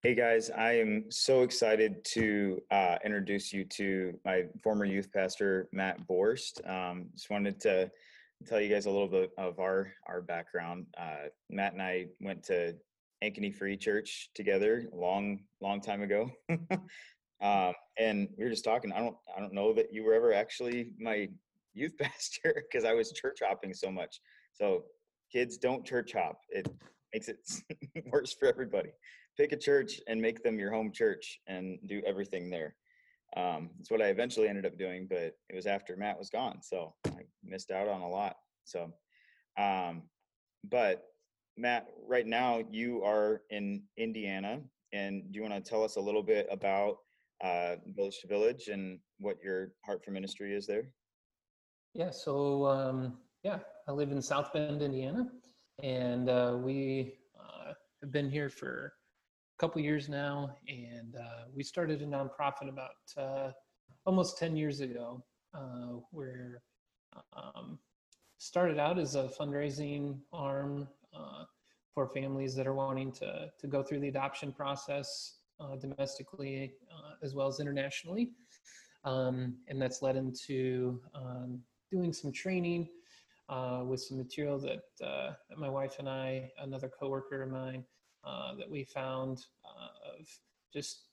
Hey guys, I am so excited to uh, introduce you to my former youth pastor, Matt Borst. Um, just wanted to tell you guys a little bit of our our background. Uh, Matt and I went to Ankeny Free Church together a long, long time ago, um, and we were just talking. I don't, I don't know that you were ever actually my youth pastor because I was church hopping so much. So kids don't church hop. It makes it worse for everybody. Pick a church and make them your home church and do everything there. Um, that's what I eventually ended up doing, but it was after Matt was gone, so I missed out on a lot. So, um, but Matt, right now you are in Indiana, and do you want to tell us a little bit about uh, Village to Village and what your heart for ministry is there? Yeah, so um, yeah, I live in South Bend, Indiana, and uh, we uh, have been here for a couple years now. And uh, we started a nonprofit about uh, almost 10 years ago, uh, where um, started out as a fundraising arm for families that are wanting to to go through the adoption process domestically as well as internationally. Um, and that's led into um, doing some training uh, with some material that, uh, that, my wife and I, another coworker of mine, uh, that we found uh, of just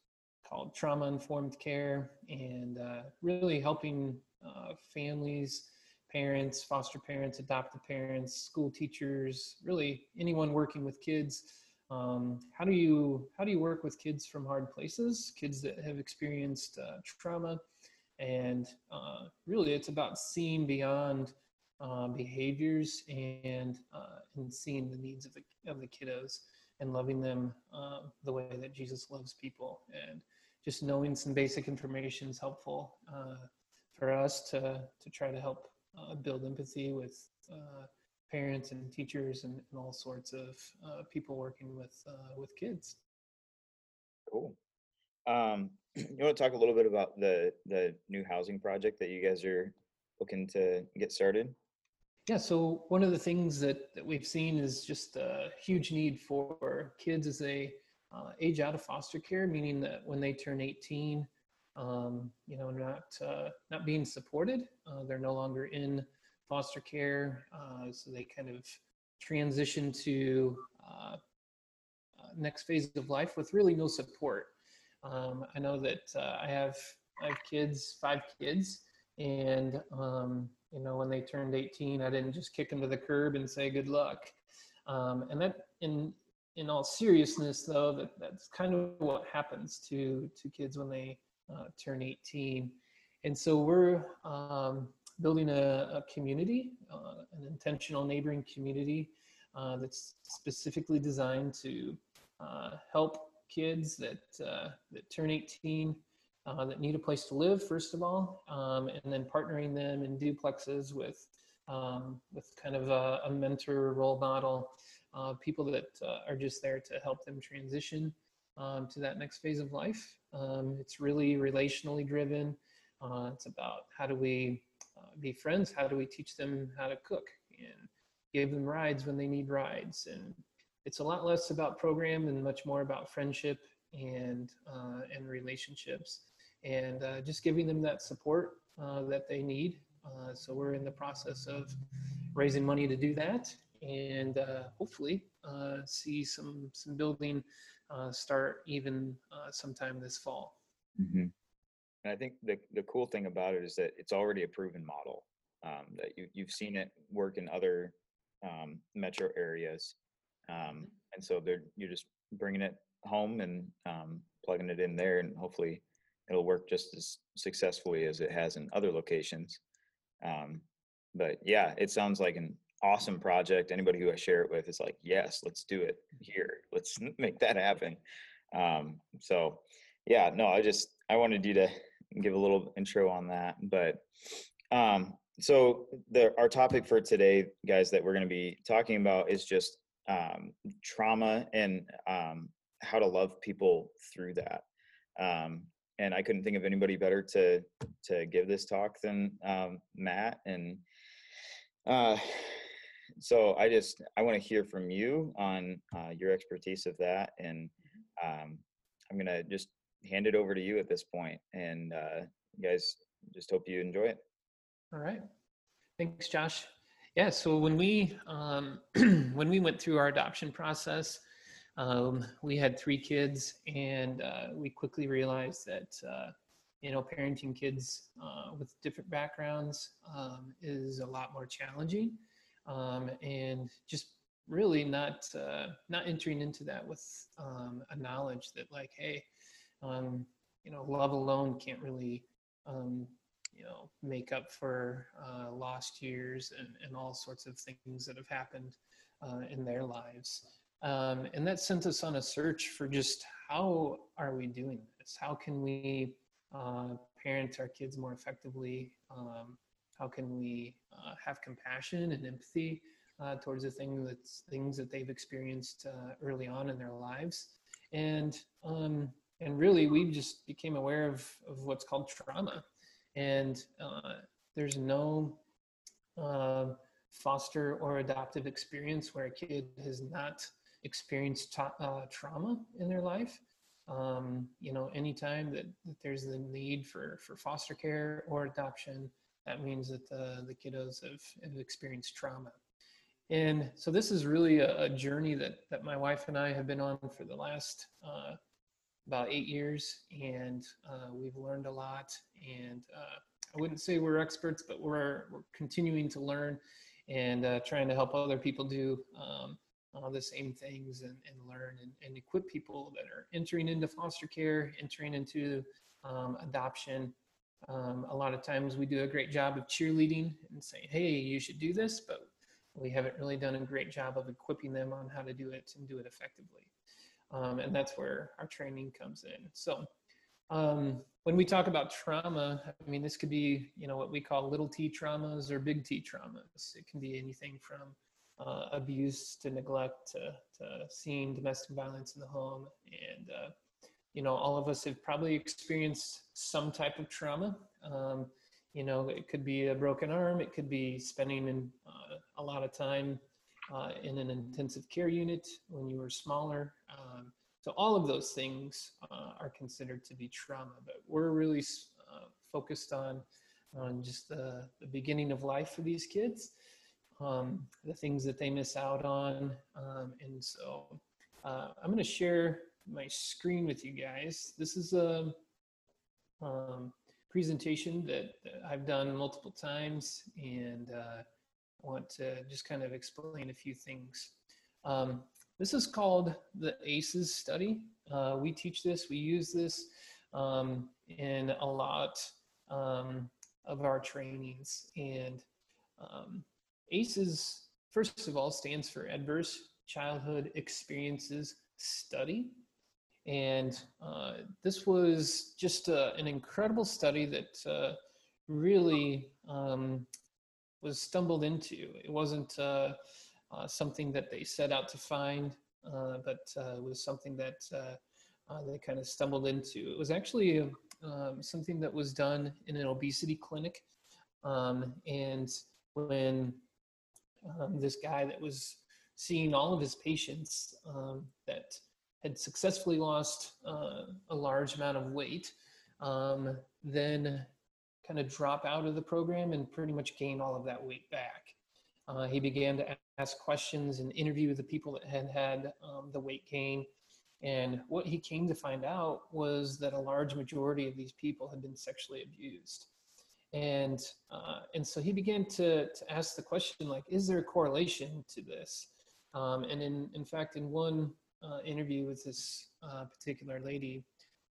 called trauma informed care and uh, really helping uh, families, parents, foster parents, adoptive parents, school teachers, really anyone working with kids. Um, how do you how do you work with kids from hard places, kids that have experienced trauma, and really it's about seeing beyond uh, behaviors and uh, and seeing the needs of the of the kiddos and loving them uh, the way that Jesus loves people and just knowing some basic information is helpful uh, for us to to try to help uh, build empathy with uh, parents and teachers and, and all sorts of people working with with kids. Cool. Um, you want to talk a little bit about the the new housing project that you guys are looking to get started? Yeah, so one of the things that, that we've seen is just a huge need for kids as they uh, age out of foster care, meaning that when they turn 18, um, you know, not uh, not being supported, uh, they're no longer in foster care, uh, so they kind of transition to uh, uh, next phase of life with really no support. Um, I know that I have I have kids, five kids, and um, you know, when they turned 18, I didn't just kick them to the curb and say good luck. Um, and that, in in all seriousness, though, that that's kind of what happens to to kids when they uh, turn 18. And so we're um, building a, a community, uh, an intentional neighboring community uh, that's specifically designed to uh, help kids that uh, that turn 18 uh, that need a place to live, first of all, um, and then partnering them in duplexes with um, with kind of a, a mentor role model, uh, people that uh, are just there to help them transition um, to that next phase of life. Um, it's really relationally driven. Uh, it's about how do we uh, be friends? How do we teach them how to cook and give them rides when they need rides? And it's a lot less about program and much more about friendship and uh, and relationships and uh, just giving them that support uh, that they need. Uh, so we're in the process of raising money to do that, and uh, hopefully uh, see some some building start even sometime this fall. Mm-hmm. And I think the the cool thing about it is that it's already a proven model. Um, that you you've seen it work in other um, metro areas, um, and so they're you're just bringing it home and um, plugging it in there, and hopefully it'll work just as successfully as it has in other locations. Um, but yeah, it sounds like an awesome project. Anybody who I share it with is like, yes, let's do it here. Let's make that happen. Um, so yeah, no, I just, I wanted you to give a little intro on that, but, um, so the, our topic for today, guys, that we're going to be talking about is just, um, trauma and, um, how to love people through that. Um, and I couldn't think of anybody better to to give this talk than um, Matt. And uh, so I just I want to hear from you on uh, your expertise of that and um, I'm gonna just hand it over to you at this point. and uh, you guys just hope you enjoy it. All right. Thanks, Josh. Yeah. So when we um, when we went through our adoption process, um, we had three kids, and uh, we quickly realized that uh, you know parenting kids uh, with different backgrounds um, is a lot more challenging, um, and just really not uh, not entering into that with um, a knowledge that like, hey, um, you know, love alone can't really um, you know make up for uh, lost years and, and all sorts of things that have happened uh, in their lives. Um, and that sent us on a search for just how are we doing this? How can we uh, parent our kids more effectively? Um, how can we uh, have compassion and empathy uh, towards the thing that's things that they've experienced uh, early on in their lives? And um, and really, we just became aware of of what's called trauma, and uh, there's no uh, foster or adoptive experience where a kid has not experienced ta- uh, trauma in their life. Um, you know, anytime that, that there's the need for, for foster care or adoption, that means that the, the kiddos have, have experienced trauma. And so this is really a, a, journey that, that my wife and I have been on for the last uh, about eight years, and uh, we've learned a lot. And uh, I wouldn't say we're experts, but we're, we're continuing to learn and uh, trying to help other people do um, all the same things and, and learn and, and, equip people that are entering into foster care, entering into um, adoption. Um, a lot of times we do a great job of cheerleading and saying, hey, you should do this, but we haven't really done a great job of equipping them on how to do it and do it effectively. Um, and that's where our training comes in. So um, when we talk about trauma, I mean, this could be, you know, what we call little t traumas or big T traumas. It can be anything from uh, abuse to neglect to, to seeing domestic violence in the home. And, uh, you know, all of us have probably experienced some type of trauma. Um, you know, it could be a broken arm, it could be spending in, uh, a lot of time uh, in an intensive care unit when you were smaller. Um, so all of those things uh, are considered to be trauma, but we're really uh, focused on on just the, the beginning of life for these kids um, the things that they miss out on. Um, and so uh, I'm going to share my screen with you guys. This is a um, presentation that, I've done multiple times and uh, want to just kind of explain a few things. Um, this is called the ACEs study. Uh, we teach this, we use this um, in a lot um, of our trainings and um, ACEs, first of all, stands for Adverse Childhood Experiences Study. And uh, this was just uh, an incredible study that uh, really um, was stumbled into. It wasn't uh, uh, something that they set out to find, but was something that they kind of stumbled into. It was actually um, something that was done in an obesity clinic. Um, and when um, this guy that was seeing all of his patients um, that had successfully lost uh, a large amount of weight, um, then kind of drop out of the program and pretty much gain all of that weight back. Uh, he began to ask questions and interview the people that had had um, the weight gain. And what he came to find out was that a large majority of these people had been sexually abused and uh, and so he began to to ask the question like is there a correlation to this? Um, and in in fact in one uh, interview with this uh, particular lady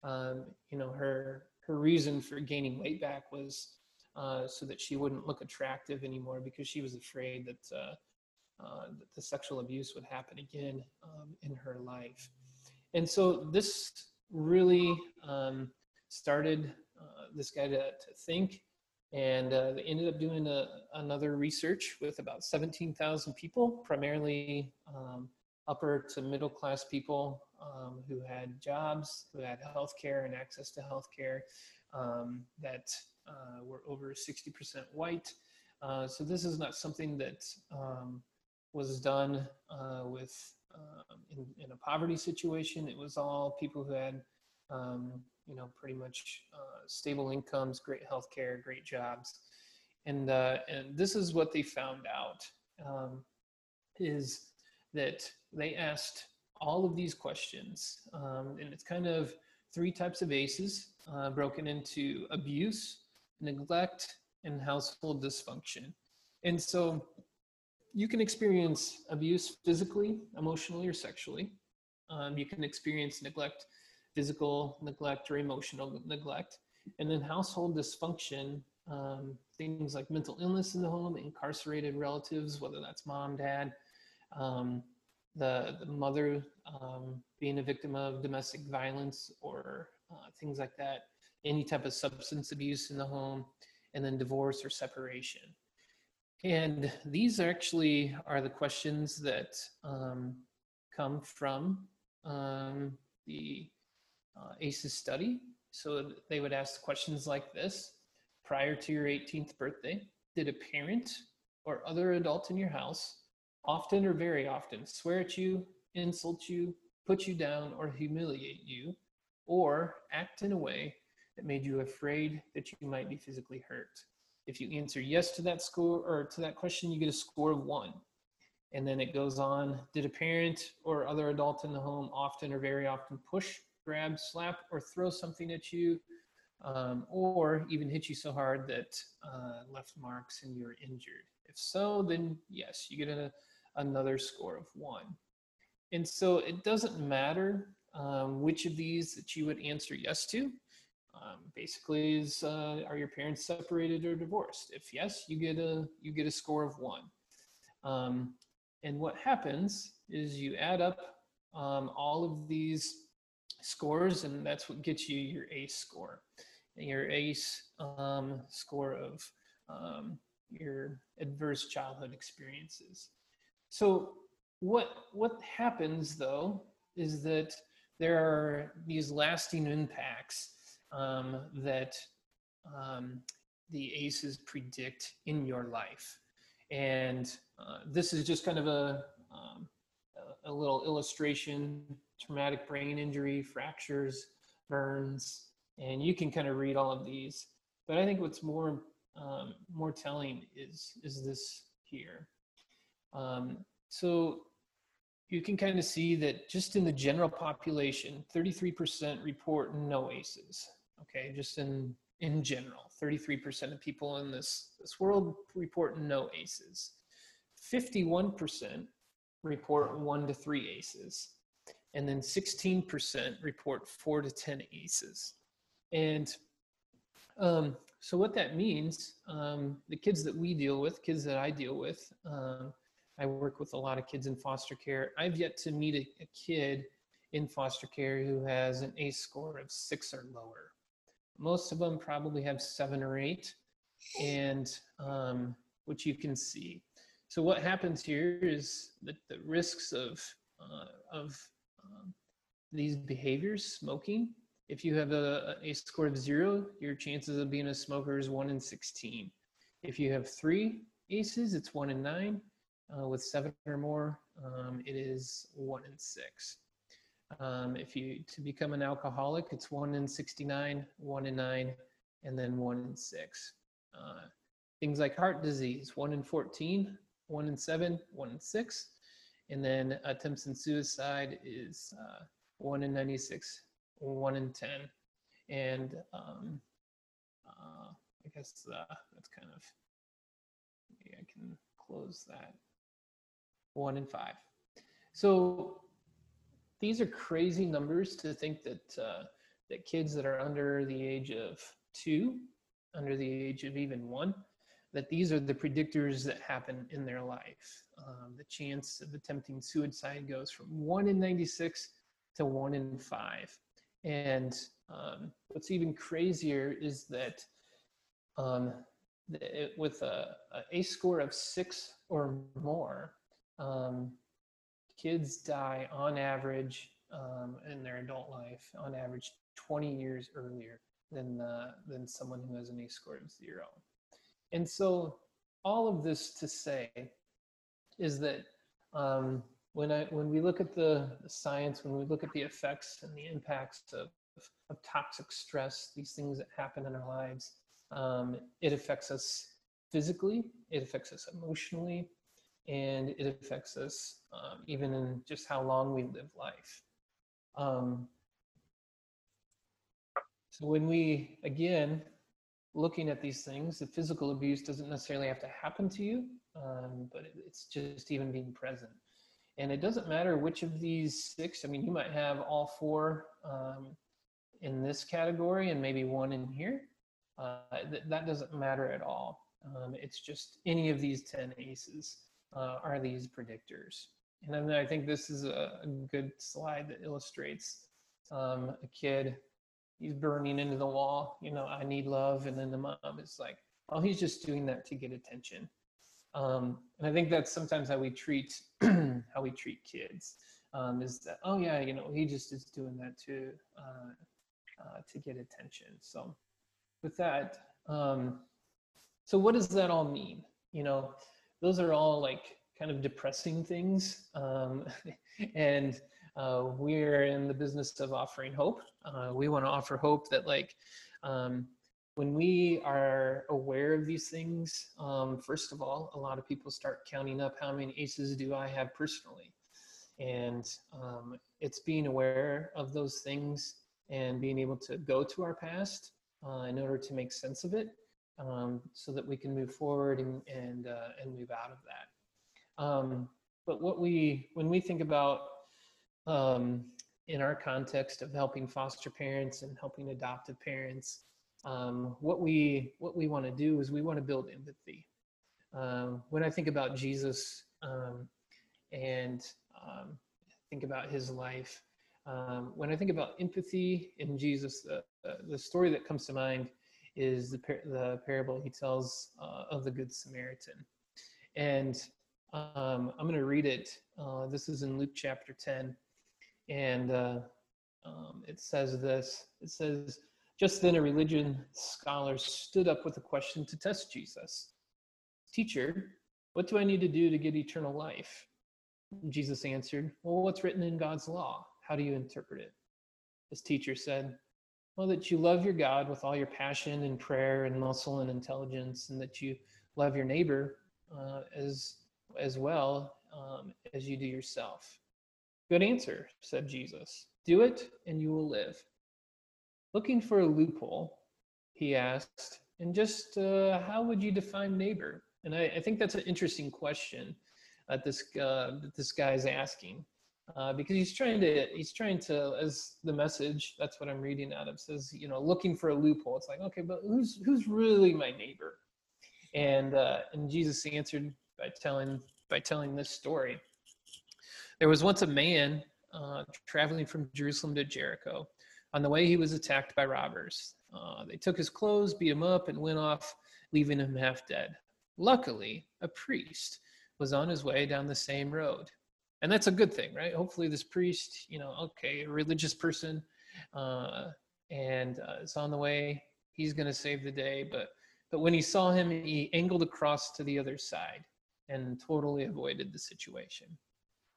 um, you know her her reason for gaining weight back was uh, so that she wouldn't look attractive anymore because she was afraid that, uh, uh, the sexual abuse would happen again um, in her life. And so this really um, started this guy to, to think and uh, they ended up doing a, another research with about 17,000 people, primarily um, upper to middle class people um, who had jobs, who had health care and access to health care um, that uh, were over 60% white. Uh, so this is not something that um, was done uh, with um, in, in, a poverty situation. It was all people who had um, you know, pretty much uh, stable incomes, great health care, great jobs. And, uh, and this is what they found out um, is that they asked all of these questions. Um, and it's kind of three types of ACEs uh, broken into abuse, neglect, and household dysfunction. And so you can experience abuse physically, emotionally, or sexually. Um, you can experience neglect, physical neglect or emotional neglect. And then household dysfunction, um, things like mental illness in the home, incarcerated relatives, whether that's mom, dad, um, the, the mother um, being a victim of domestic violence or uh, things like that, any type of substance abuse in the home, and then divorce or separation. And these actually are the questions that um, come from um, the uh, ACEs study. So they would ask questions like this Prior to your 18th birthday, did a parent or other adult in your house often or very often swear at you, insult you, put you down, or humiliate you, or act in a way that made you afraid that you might be physically hurt? If you answer yes to that score or to that question, you get a score of one. And then it goes on Did a parent or other adult in the home often or very often push, grab, slap, or throw something at you, um, or even hit you so hard that uh, left marks and you're injured? If so, then yes, you get a, another score of one. And so it doesn't matter um, which of these that you would answer yes to. Um, basically, is uh, are your parents separated or divorced? If yes, you get a you get a score of one. Um, and what happens is you add up um, all of these scores, and that's what gets you your ACE score. And your ACE um, score of um, your adverse childhood experiences. So what what happens though is that there are these lasting impacts um, that um, the ACEs predict in your life. And uh, this is just kind of a, um, a, a little illustration, traumatic brain injury, fractures, burns, and you can kind of read all of these. But I think what's more um, more telling is is this here. Um, so you can kind of see that just in the general population, 33% report no ACEs. Okay, just in in general. 33% of people in this, this world report no ACEs. 51% report one to three ACEs. And then 16% report four to 10 ACEs. And um, so what that means, um, the kids that we deal with, kids that I deal with, um, I work with a lot of kids in foster care. I've yet to meet a, a kid in foster care who has an ACE score of six or lower. Most of them probably have seven or eight, and um, which you can see. So what happens here is that the risks of uh, of these behaviors, smoking. If you have a, a score of zero, your chances of being a smoker is one in 16. If you have three ACEs, it's one in nine. Uh, with seven or more, um, it is one in six. Um, if you to become an alcoholic, it's one in 69, one in nine, and then one in six. Uh, things like heart disease, one in 14, one in seven, one in six. And then attempts in suicide is uh, one in 96, one in 10. And um, uh, I guess uh, that's kind of, maybe I can close that. One in five. So these are crazy numbers to think that uh, that kids that are under the age of two, under the age of even one, that these are the predictors that happen in their life. Um, the chance of attempting suicide goes from one in 96 to one in five. And um, what's even crazier is that um, it, with a, a score of six or more, um, kids die on average um, in their adult life on average 20 years earlier than than someone who has an A score of zero. And so all of this to say is that um, when I when we look at the, science, when we look at the effects and the impacts of, of toxic stress, these things that happen in our lives, um, it affects us physically, it affects us emotionally, and it affects us um, even in just how long we live life. Um, so when we again looking at these things, the physical abuse doesn't necessarily have to happen to you, um, but it, it's just even being present. And it doesn't matter which of these six, I mean, you might have all four um, in this category and maybe one in here. Uh, th- that doesn't matter at all. Um, it's just any of these 10 ACEs uh, are these predictors. And then I think this is a, good slide that illustrates um, a kid, he's burning into the wall, you know, I need love. And then the mom is like, oh, he's just doing that to get attention. Um, and I think that's sometimes how we treat how we treat kids um, is that oh yeah you know he just is doing that to uh, uh, to get attention. So with that, um, so what does that all mean? You know, those are all like kind of depressing things, um, and uh, we're in the business of offering hope. Uh, we want to offer hope that like um, when we are aware of these things, um, first of all, a lot of people start counting up how many aces do I have personally. And um, it's being aware of those things and being able to go to our past uh, in order to make sense of it um, so that we can move forward and, and, uh, and move out of that. Um, but what we, when we think about um, in our context of helping foster parents and helping adoptive parents, um, what we what we want to do is we want to build empathy. Um, when I think about Jesus um, and um, think about his life, um, when I think about empathy in Jesus, the, uh, the story that comes to mind is the, par- the parable he tells uh, of the Good Samaritan. And um, I'm going to read it. Uh, this is in Luke chapter 10. And uh, it says this it says, just then, a religion scholar stood up with a question to test Jesus Teacher, what do I need to do to get eternal life? Jesus answered, Well, what's written in God's law? How do you interpret it? His teacher said, Well, that you love your God with all your passion and prayer and muscle and intelligence, and that you love your neighbor uh, as, as well um, as you do yourself. Good answer, said Jesus. Do it, and you will live looking for a loophole, he asked, and just uh, how would you define neighbor? And I, I think that's an interesting question that this uh, that this guy's asking uh, because he's trying to he's trying to as the message that's what I'm reading out of says you know looking for a loophole. It's like okay, but who's who's really my neighbor? And uh, and Jesus answered by telling by telling this story. There was once a man uh, traveling from Jerusalem to Jericho on the way, he was attacked by robbers. Uh, they took his clothes, beat him up, and went off, leaving him half dead. Luckily, a priest was on his way down the same road. And that's a good thing, right? Hopefully, this priest, you know, okay, a religious person, uh, and uh, it's on the way. He's going to save the day. But, but when he saw him, he angled across to the other side and totally avoided the situation.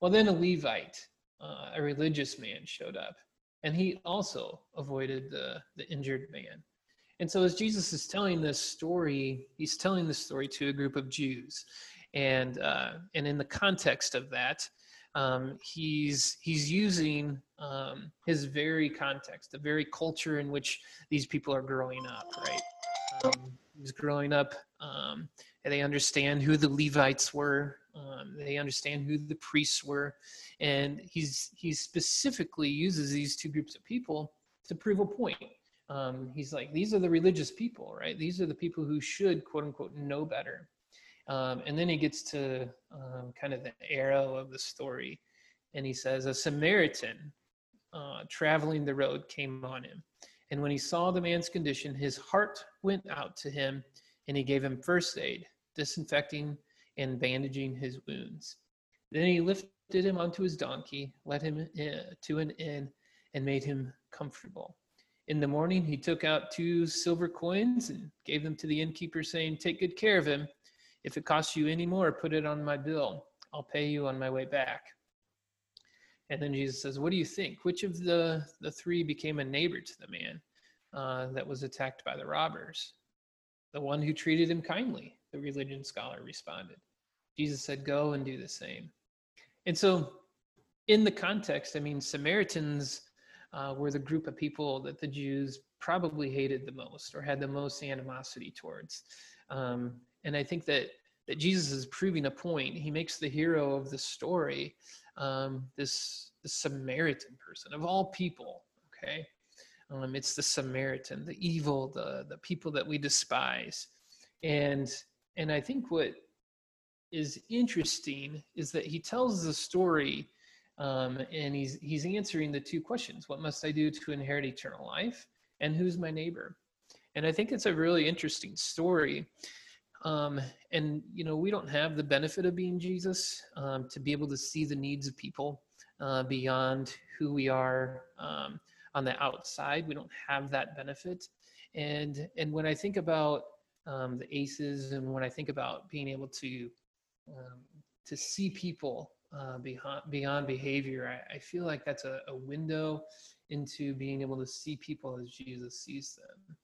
Well, then a Levite, uh, a religious man, showed up and he also avoided the, the injured man. And so, as Jesus is telling this story, he's telling this story to a group of Jews, and uh, and in the context of that, um, he's he's using um, his very context, the very culture in which these people are growing up. Right? Um, he's growing up, um, and they understand who the Levites were. Um, they understand who the priests were, and he's he specifically uses these two groups of people to prove a point. Um, he's like, these are the religious people, right? These are the people who should quote unquote know better. Um, and then he gets to um, kind of the arrow of the story, and he says, a Samaritan uh, traveling the road came on him. And when he saw the man's condition, his heart went out to him, and he gave him first aid, disinfecting and bandaging his wounds. Then he lifted him onto his donkey, led him uh, to an inn, and made him comfortable. In the morning, he took out two silver coins and gave them to the innkeeper, saying, Take good care of him. If it costs you any more, put it on my bill. I'll pay you on my way back. And then Jesus says, What do you think? Which of the, the three became a neighbor to the man uh, that was attacked by the robbers? The one who treated him kindly, the religion scholar responded. Jesus said, Go and do the same. And so, in the context, I mean, Samaritans uh, were the group of people that the Jews probably hated the most or had the most animosity towards. Um, and I think that that Jesus is proving a point. He makes the hero of the story um, this, this Samaritan person of all people. Okay, um, it's the Samaritan, the evil, the the people that we despise, and and I think what is interesting is that he tells the story um, and he's he's answering the two questions. What must i do to inherit eternal life? And who's my neighbor? And i think it's a really interesting story. Um, and you know we don't have the benefit of being jesus um, to be able to see the needs of people uh, beyond who we are um, on the outside. We don't have that benefit. And and when i think about um, the aces and when i think about being able to um, to see people uh, beyond beyond behavior I, I, feel like that's a, a, window into being able to see people as jesus sees them.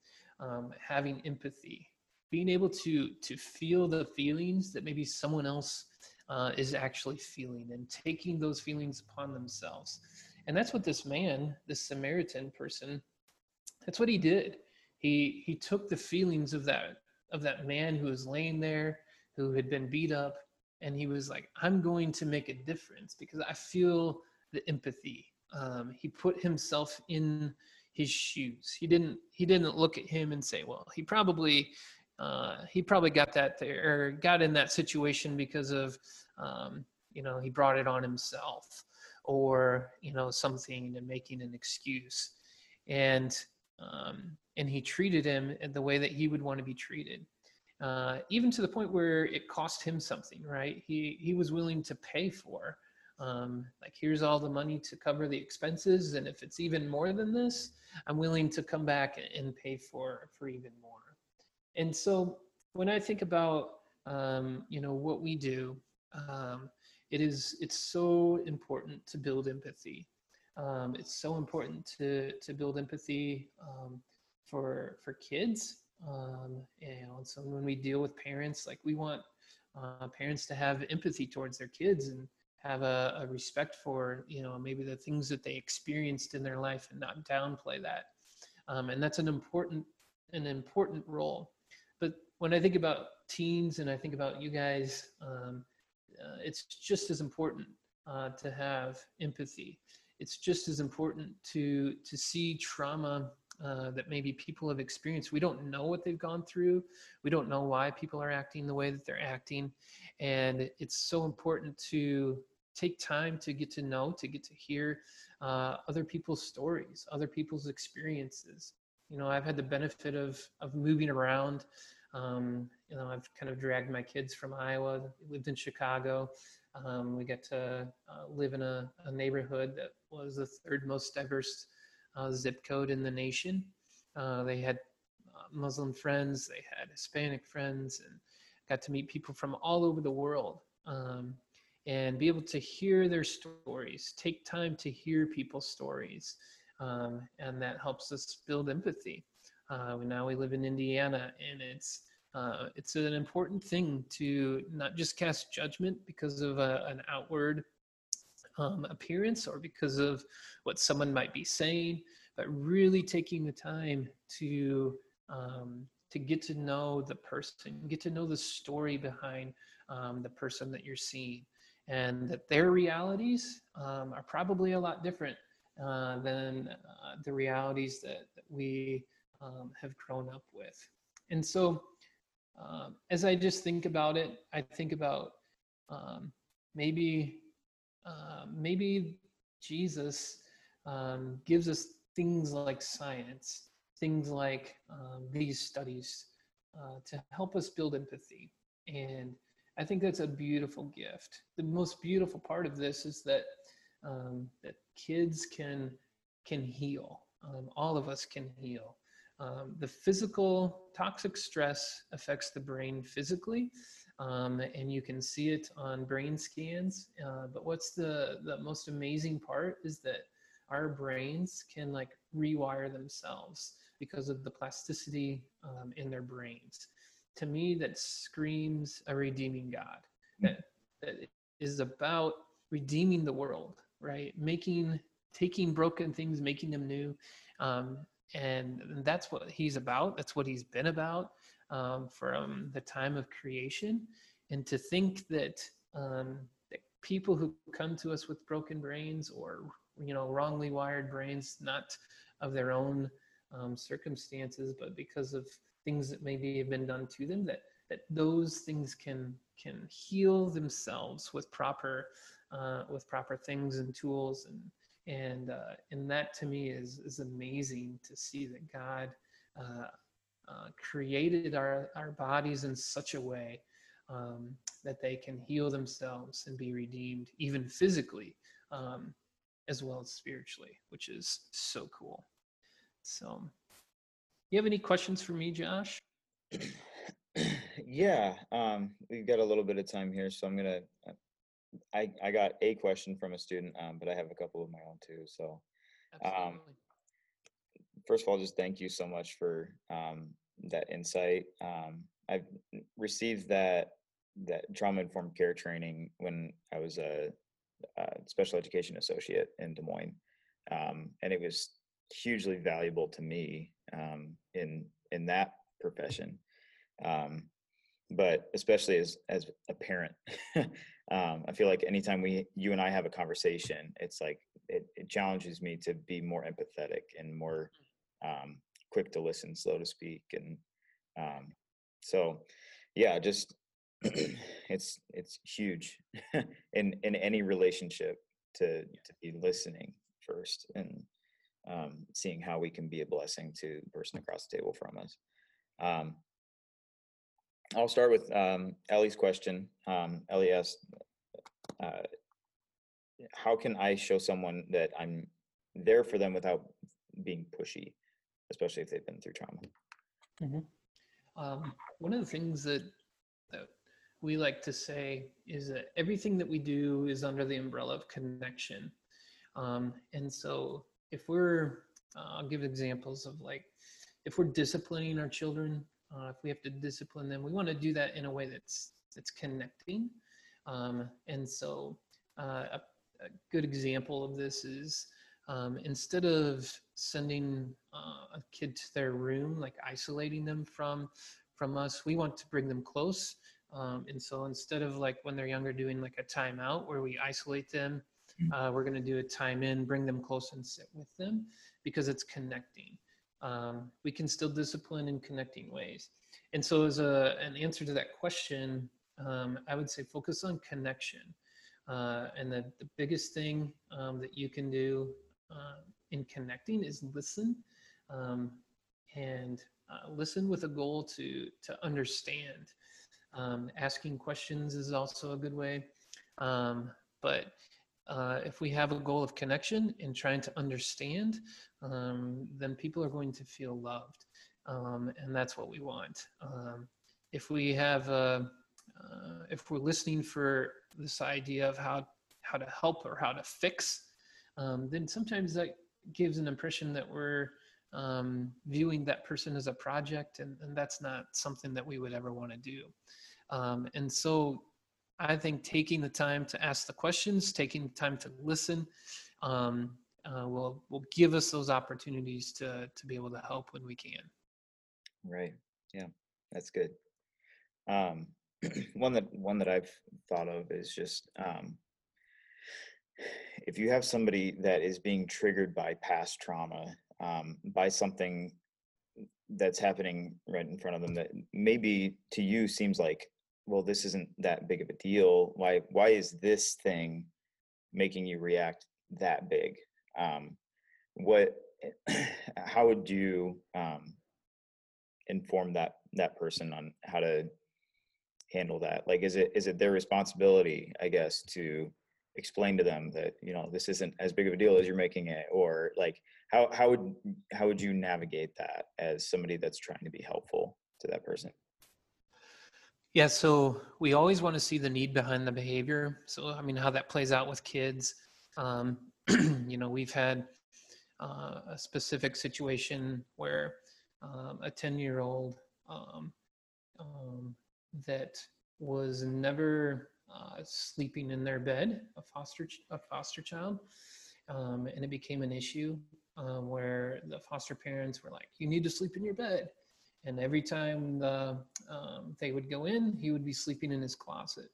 Um, having empathy being able to to feel the feelings that maybe someone else uh, is actually feeling and taking those feelings upon themselves. And that's what this man this samaritan person that's what he did. He he took the feelings of that of that man who was laying there who had been beat up and he was like i'm going to make a difference because i feel the empathy. Um, he put himself in his shoes. He didn't he didn't look at him and say well he probably uh, he probably got that there or got in that situation because of um, you know he brought it on himself or you know something and making an excuse. And um, and he treated him the way that he would want to be treated uh, even to the point where it cost him something, right? He he was willing to pay for, um, like here's all the money to cover the expenses, and if it's even more than this, I'm willing to come back and pay for for even more. And so when I think about um, you know what we do, um, it is it's so important to build empathy. Um, it's so important to to build empathy um, for for kids um, and so when we deal with parents, like we want uh, parents to have empathy towards their kids and have a, a, respect for, you know, maybe the things that they experienced in their life and not downplay that. Um, and that's an important, an important role. But when I think about teens and I think about you guys, um, uh, it's just as important uh, to have empathy. It's just as important to to see trauma uh, that maybe people have experienced. We don't know what they've gone through. We don't know why people are acting the way that they're acting. And it's so important to take time to get to know, to get to hear uh, other people's stories, other people's experiences. You know, I've had the benefit of, of moving around. Um, you know, I've kind of dragged my kids from Iowa, lived in Chicago. Um, we got to uh, live in a, a, neighborhood that was the third most diverse zip code in the nation. Uh, they had uh, Muslim friends, they had Hispanic friends, and got to meet people from all over the world um, and be able to hear their stories, take time to hear people's stories. Um, and that helps us build empathy. Uh, now we live in Indiana, and it's uh, it's an important thing to not just cast judgment because of a, an outward um, appearance or because of what someone might be saying, but really taking the time to um, to get to know the person, get to know the story behind um, the person that you're seeing, and that their realities um, are probably a lot different uh, than uh, the realities that, that we um, have grown up with. And so, um, as I just think about it, I think about um, maybe uh, maybe Jesus um, gives us things like science, things like um, these studies uh, to help us build empathy. And I think that's a beautiful gift. The most beautiful part of this is that um, that kids can can heal. Um, all of us can heal. Um, the physical toxic stress affects the brain physically, um, and you can see it on brain scans. Uh, but what's the the most amazing part is that our brains can like rewire themselves because of the plasticity um, in their brains. To me, that screams a redeeming God that, that is about redeeming the world, right? Making, taking broken things, making them new. Um, and that's what he's about. That's what he's been about um, from the time of creation. And to think that, um, that people who come to us with broken brains or you know wrongly wired brains, not of their own um, circumstances, but because of things that maybe have been done to them, that that those things can can heal themselves with proper uh, with proper things and tools and and uh, and that to me is is amazing to see that God uh, uh, created our our bodies in such a way um, that they can heal themselves and be redeemed even physically um, as well as spiritually, which is so cool. So, you have any questions for me, Josh? yeah, um, we've got a little bit of time here, so I'm gonna. Uh, I I got a question from a student, um, but I have a couple of my own too. So, um, first of all, just thank you so much for um, that insight. Um, I've received that that trauma informed care training when I was a, a special education associate in Des Moines, um, and it was hugely valuable to me um, in in that profession. Um, but especially as as a parent, um, I feel like anytime we you and I have a conversation, it's like it, it challenges me to be more empathetic and more um, quick to listen, slow to speak, and um, so yeah, just it's it's huge in in any relationship to to be listening first and um, seeing how we can be a blessing to the person across the table from us. Um, I'll start with um, Ellie's question. Um, Ellie asked, uh, how can I show someone that I'm there for them without being pushy, especially if they've been through trauma? Mm-hmm. Um, one of the things that, that we like to say is that everything that we do is under the umbrella of connection. Um, and so if we're, uh, I'll give examples of like, if we're disciplining our children, uh, if we have to discipline them, we want to do that in a way that's that's connecting. Um, and so, uh, a, a, good example of this is um, instead of sending uh, a kid to their room, like isolating them from from us, we want to bring them close. Um, and so, instead of like when they're younger, doing like a timeout where we isolate them Mm. Uh, we're going to do a time in, bring them close and sit with them because it's connecting. Um, we can still discipline in connecting ways. And so, as a, an answer to that question, um, I would say focus on connection. Uh, and the, the biggest thing um, that you can do uh, in connecting is listen um, and uh, listen with a goal to, to understand. Um, asking questions is also a good way. Um, but uh, if we have a goal of connection and trying to understand, um, then people are going to feel loved. Um, and that's what we want. Um, if we have, a, uh, if we're listening for this idea of how, how to help or how to fix, um, then sometimes that gives an impression that we're um, viewing that person as a project, and, and, that's not something that we would ever want to do. Um, and so I think taking the time to ask the questions, taking the time to listen, um, uh, will will give us those opportunities to to be able to help when we can. Right. Yeah, that's good. Um, one that one that I've thought of is just um, if you have somebody that is being triggered by past trauma, um, by something that's happening right in front of them that maybe to you seems like well this isn't that big of a deal. Why why is this thing making you react that big? Um what how would you um inform that that person on how to handle that? Like is it is it their responsibility i guess to explain to them that you know this isn't as big of a deal as you're making it or like how how would how would you navigate that as somebody that's trying to be helpful to that person Yeah, so we always want to see the need behind the behavior. So, I mean, how that plays out with kids. Um, you know, we've had uh, a specific situation where um, a 10 year old um, um, that was never uh, sleeping in their bed, a foster, a foster child, um, and it became an issue um, where the foster parents were like, "You need to sleep in your bed," and every time the, um, they would go in, he would be sleeping in his closet,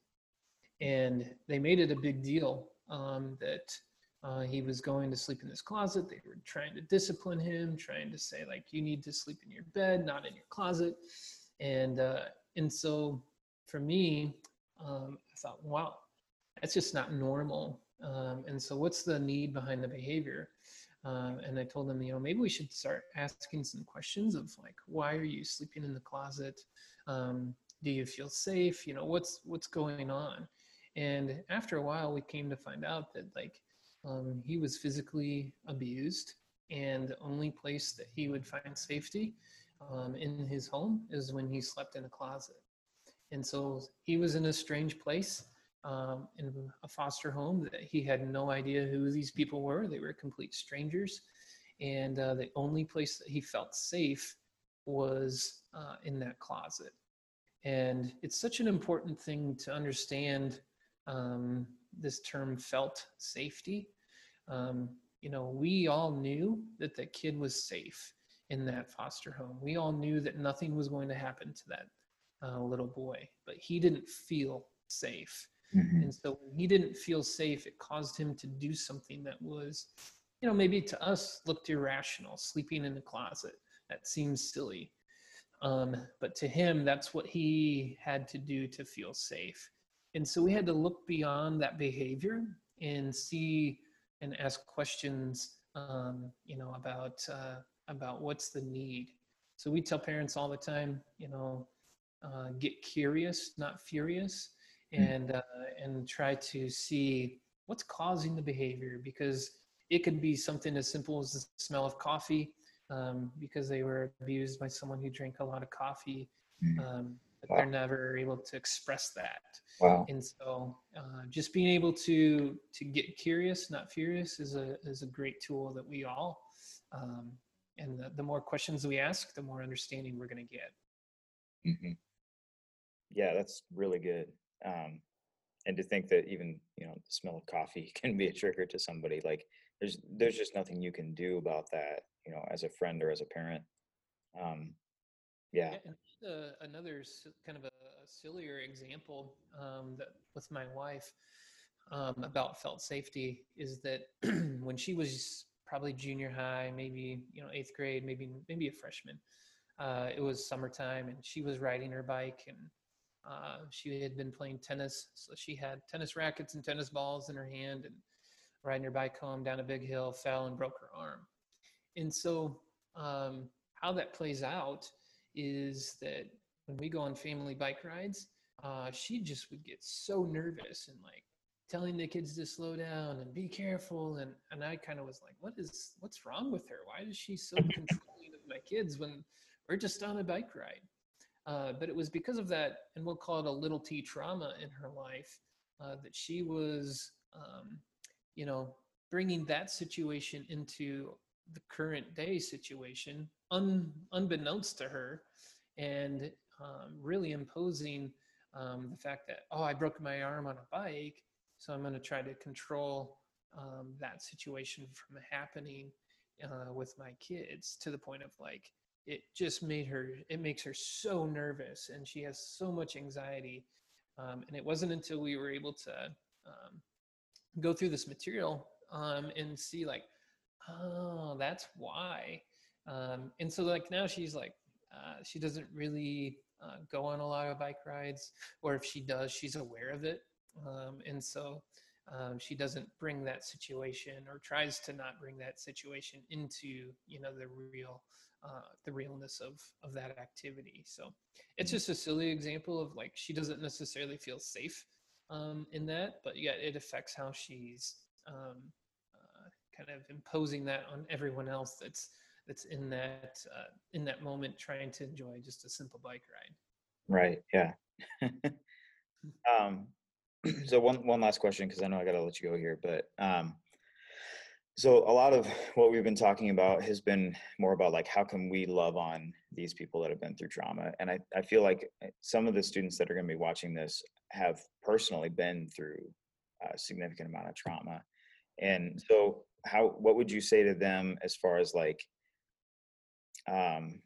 and they made it a big deal um, that uh, he was going to sleep in his closet. They were trying to discipline him, trying to say like, "You need to sleep in your bed, not in your closet," and uh, and so for me, um, I thought, wow, that's just not normal. Um, and so, what's the need behind the behavior? Um, and I told them, you know, maybe we should start asking some questions of like, why are you sleeping in the closet? Um, do you feel safe? You know, what's what's going on? And after a while, we came to find out that like um, he was physically abused, and the only place that he would find safety um, in his home is when he slept in a closet. And so he was in a strange place um, in a foster home that he had no idea who these people were. They were complete strangers. And uh, the only place that he felt safe was uh, in that closet. And it's such an important thing to understand um, this term felt safety. Um, you know, we all knew that the kid was safe in that foster home. We all knew that nothing was going to happen to that uh, little boy, but he didn't feel safe. Mm-hmm. And so when he didn't feel safe, it caused him to do something that was, you know, maybe to us looked irrational, sleeping in the closet. That seems silly. Um, but to him, that's what he had to do to feel safe. And so we had to look beyond that behavior and see and ask questions, um, you know, about uh, about what's the need. So we tell parents all the time, you know, uh, get curious, not furious, hmm. and uh, and try to see what's causing the behavior because it could be something as simple as the smell of coffee um, because they were abused by someone who drank a lot of coffee hmm. um, but wow. they're never able to express that wow. and so uh, just being able to to get curious not furious is a is a great tool that we all um, and the, the more questions we ask the more understanding we're going to get mm-hmm yeah, that's really good. Um, and to think that even you know the smell of coffee can be a trigger to somebody, like there's there's just nothing you can do about that, you know, as a friend or as a parent. Um, yeah. Uh, another kind of a, a sillier example um, that with my wife um, about felt safety is that when she was probably junior high, maybe you know eighth grade, maybe maybe a freshman. Uh, it was summertime, and she was riding her bike, and uh, she had been playing tennis, so she had tennis rackets and tennis balls in her hand and riding her bike home down a big hill, fell and broke her arm. And so, um, how that plays out is that when we go on family bike rides, uh, she just would get so nervous and like telling the kids to slow down and be careful. And, and I kind of was like, what is, what's wrong with her? Why is she so controlling of my kids when we're just on a bike ride? Uh, but it was because of that, and we'll call it a little t trauma in her life, uh, that she was, um, you know, bringing that situation into the current day situation, un, unbeknownst to her, and um, really imposing um, the fact that, oh, I broke my arm on a bike, so I'm going to try to control um, that situation from happening uh, with my kids to the point of like, it just made her it makes her so nervous and she has so much anxiety um, and it wasn't until we were able to um, go through this material um, and see like oh that's why um, and so like now she's like uh, she doesn't really uh, go on a lot of bike rides or if she does she's aware of it um, and so um, she doesn't bring that situation or tries to not bring that situation into you know the real uh, the realness of of that activity. So it's mm-hmm. just a silly example of like she doesn't necessarily feel safe um, in that, but yet it affects how she's um, uh, kind of imposing that on everyone else that's that's in that uh, in that moment trying to enjoy just a simple bike ride. Right. Yeah. um, so one one last question because I know I got to let you go here, but um, so a lot of what we've been talking about has been more about like how can we love on these people that have been through trauma, and I I feel like eh, some of the students that are going to be watching this have personally been through a significant amount of trauma, and so how what would you say to them as far as like um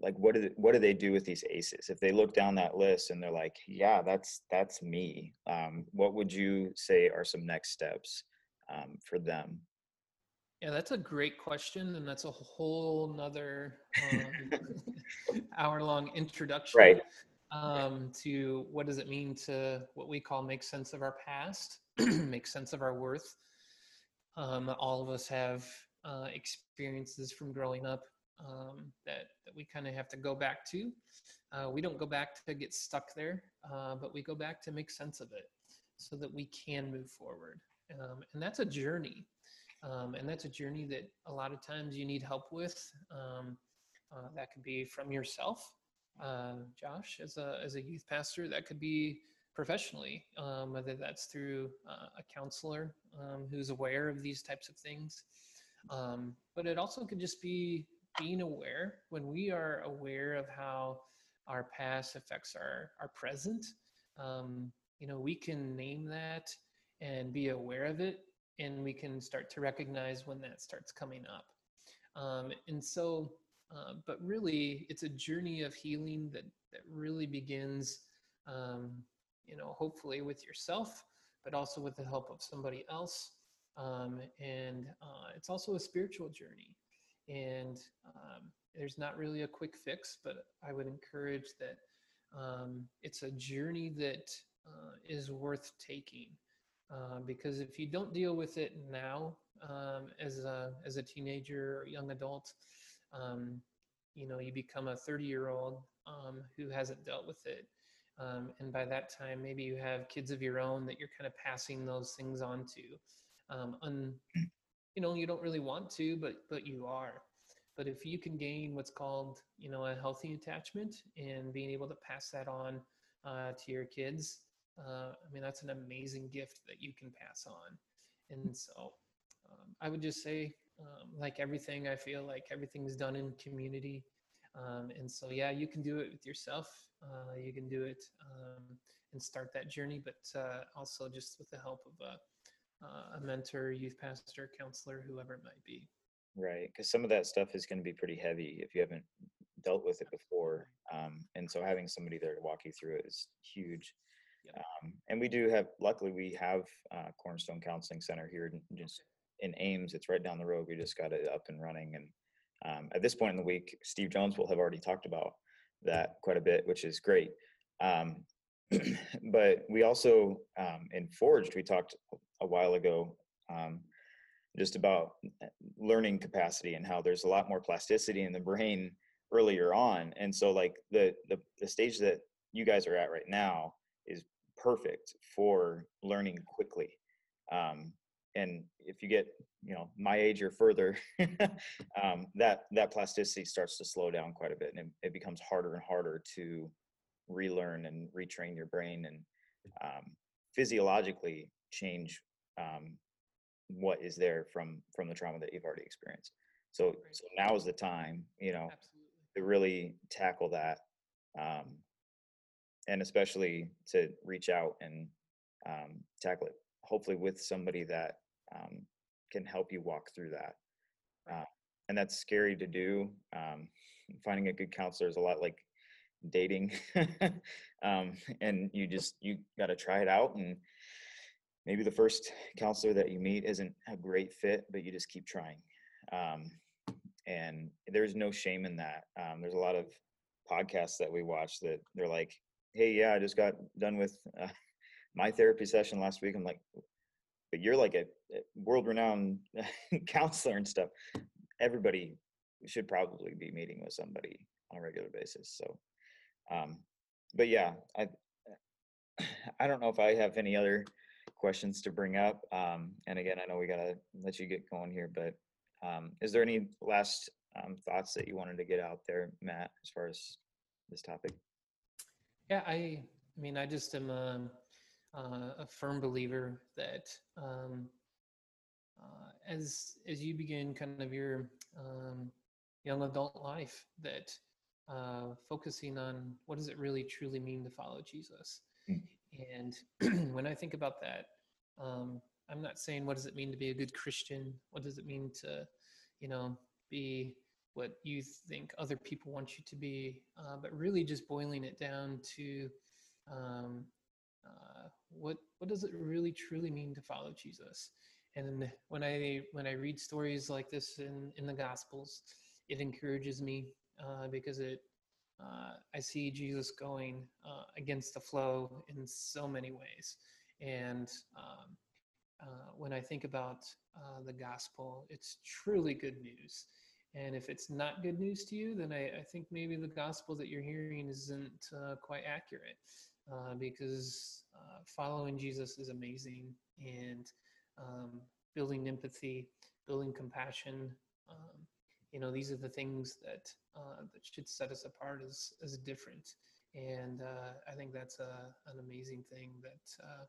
like what do they, what do they do with these ACEs? If they look down that list and they're like yeah that's that's me um, what would you say are some next steps um, for them yeah that's a great question and that's a whole nother um, hour long introduction right um, to what does it mean to what we call make sense of our past make sense of our worth um, all of us have uh, experiences from growing up um, that, that we kind of have to go back to. Uh, we don't go back to get stuck there, uh, but we go back to make sense of it so that we can move forward. Um, and that's a journey. Um, and that's a journey that a lot of times you need help with. Um, uh, that could be from yourself, uh, Josh, as a, as a youth pastor. That could be professionally, um, whether that's through uh, a counselor um, who's aware of these types of things. Um, but it also could just be being aware when we are aware of how our past affects our our present um, you know we can name that and be aware of it and we can start to recognize when that starts coming up. Um, and so uh, but really it's a journey of healing that that really begins um, you know hopefully with yourself but also with the help of somebody else. Um, and uh, it's also a spiritual journey. And um, there's not really a quick fix, but I would encourage that um, it's a journey that uh, is worth taking. Uh, because if you don't deal with it now, um, as a as a teenager or young adult, um, you know you become a 30 year old um, who hasn't dealt with it, um, and by that time maybe you have kids of your own that you're kind of passing those things on to. Un, you know you don't really want to but but you are but if you can gain what's called you know a healthy attachment and being able to pass that on uh, to your kids uh, i mean that's an amazing gift that you can pass on. And so um, i would just say um, like everything i feel like everything's done in community. Um, and so yeah you can do it with yourself. Uh, you can do it um, and start that journey but uh, also just with the help of a uh, a mentor, youth pastor, counselor, whoever it might be. Right, because some of that stuff is going to be pretty heavy if you haven't dealt with it before, um, and so having somebody there to walk you through it is huge. Yep. Um, and we do have, luckily, we have uh, Cornerstone Counseling Center here in, just in Ames. It's right down the road. We just got it up and running, and um, at this point in the week, Steve Jones will have already talked about that quite a bit, which is great. Um, but we also um, in Forged, we talked a while ago um, just about learning capacity and how there's a lot more plasticity in the brain earlier on and so like the, the the stage that you guys are at right now is perfect for learning quickly um, and if you get you know my age or further um, that that plasticity starts to slow down quite a bit and it, it, becomes harder and harder to relearn and retrain your brain and um, physiologically change um, what is there from from the trauma that you've already experienced. So so now is the time, you know, Absolutely. to really tackle that, um, and especially to reach out and um, tackle it. Hopefully, with somebody that um, can help you walk through that. Uh, and that's scary to do. Um, finding a good counselor is a lot like dating, um, and you just you got to try it out and maybe the first counselor that you meet isn't a great fit, but you just keep trying. Um, and there's no shame in that. Um, there's a lot of podcasts that we watch that they're like, "Hey, yeah, I just got done with uh, my therapy session last week." I'm like, "But you're like a, a world-renowned counselor and stuff. Everybody should probably be meeting with somebody on a regular basis." So, um, but yeah, I I don't know if I have any other questions to bring up. Um, and again, I know we gotta let you get going here, but um, is there any last um, thoughts that you wanted to get out there, Matt, as far as this topic? Yeah, I, I mean, I just am a, uh, a firm believer that um, uh, as as you begin kind of your um, young adult life, that uh, focusing on what does it really truly mean to follow Jesus. Mm. And when I think about that, um, I'm not saying what does it mean to be a good Christian. What does it mean to, you know, be what you think other people want you to be, uh, but really just boiling it down to um, uh, what what does it really truly mean to follow Jesus? And when I when I read stories like this in in the Gospels, it encourages me uh, because it uh, I see Jesus going uh, against the flow in so many ways, and um, uh, when I think about the gospel, it's truly good news. And if it's not good news to you, then I, I think maybe the gospel that you're hearing isn't uh, quite accurate uh, because uh, following Jesus is amazing and um, building empathy, building compassion. Um, you know, these are the things that uh, that should set us apart as as different. And uh, I think that's a, an amazing thing that uh,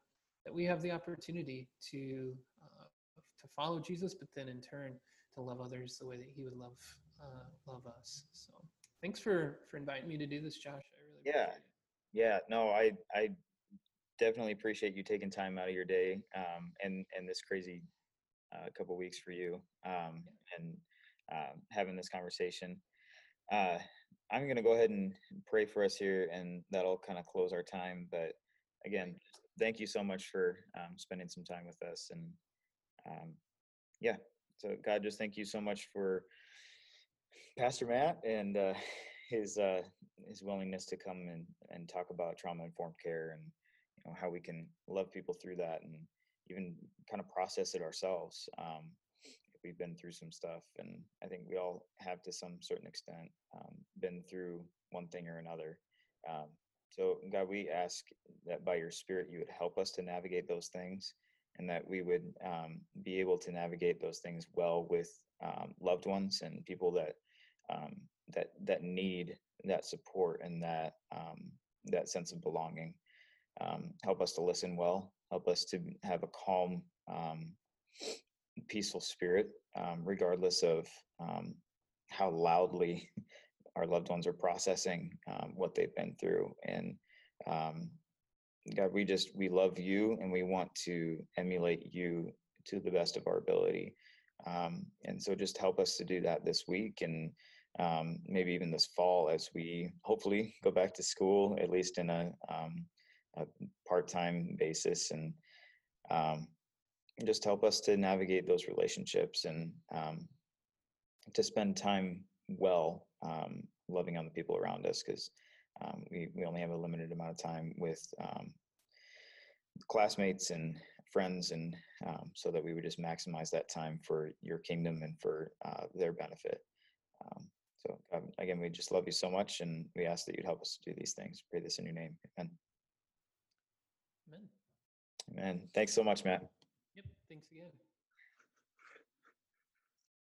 that we have the opportunity to to follow Jesus, but then in turn to love others the way that He would love love us. So thanks for for inviting me to do this, Josh. I really yeah. yeah. No i i definitely appreciate you taking time out of your day um, and and this crazy uh, couple weeks for you um, and uh, having this conversation. Uh, i'm going to go ahead and pray for us here and that'll kind of close our time but again thank you so much for um, spending some time with us and um, yeah so god just thank you so much for pastor matt and uh, his uh, his willingness to come and, and talk about trauma informed care and you know how we can love people through that and even kind of process it ourselves um, we've been through some stuff. And i think we all have to some certain extent um, been through one thing or another. Um, so god we ask that by your spirit you would help us to navigate those things and that we would um, be able to navigate those things well with um, loved ones and people that um, that that need that support and that um, that sense of belonging. Um, help us to listen well. Help us to have a calm, um, peaceful spirit, um, regardless of um, how loudly our loved ones are processing um, what they've been through. And God, we just we love you, and we want to emulate you to the best of our ability. and so, just help us to do that this week and um, maybe even this fall as we hopefully go back to school, at least in a, um, a part-time basis, and um, just help us to navigate those relationships and um, to spend time well, um, loving on the people around us, because um, we we only have a limited amount of time with classmates and friends, and so that we would just maximize that time for your kingdom and for uh, their benefit. Um, so um, again, we just love you so much, and we ask that you'd help us to do these things. Pray this in your name. Amen. Amen. Amen. Thanks so much, Matt. Yep. Thanks again.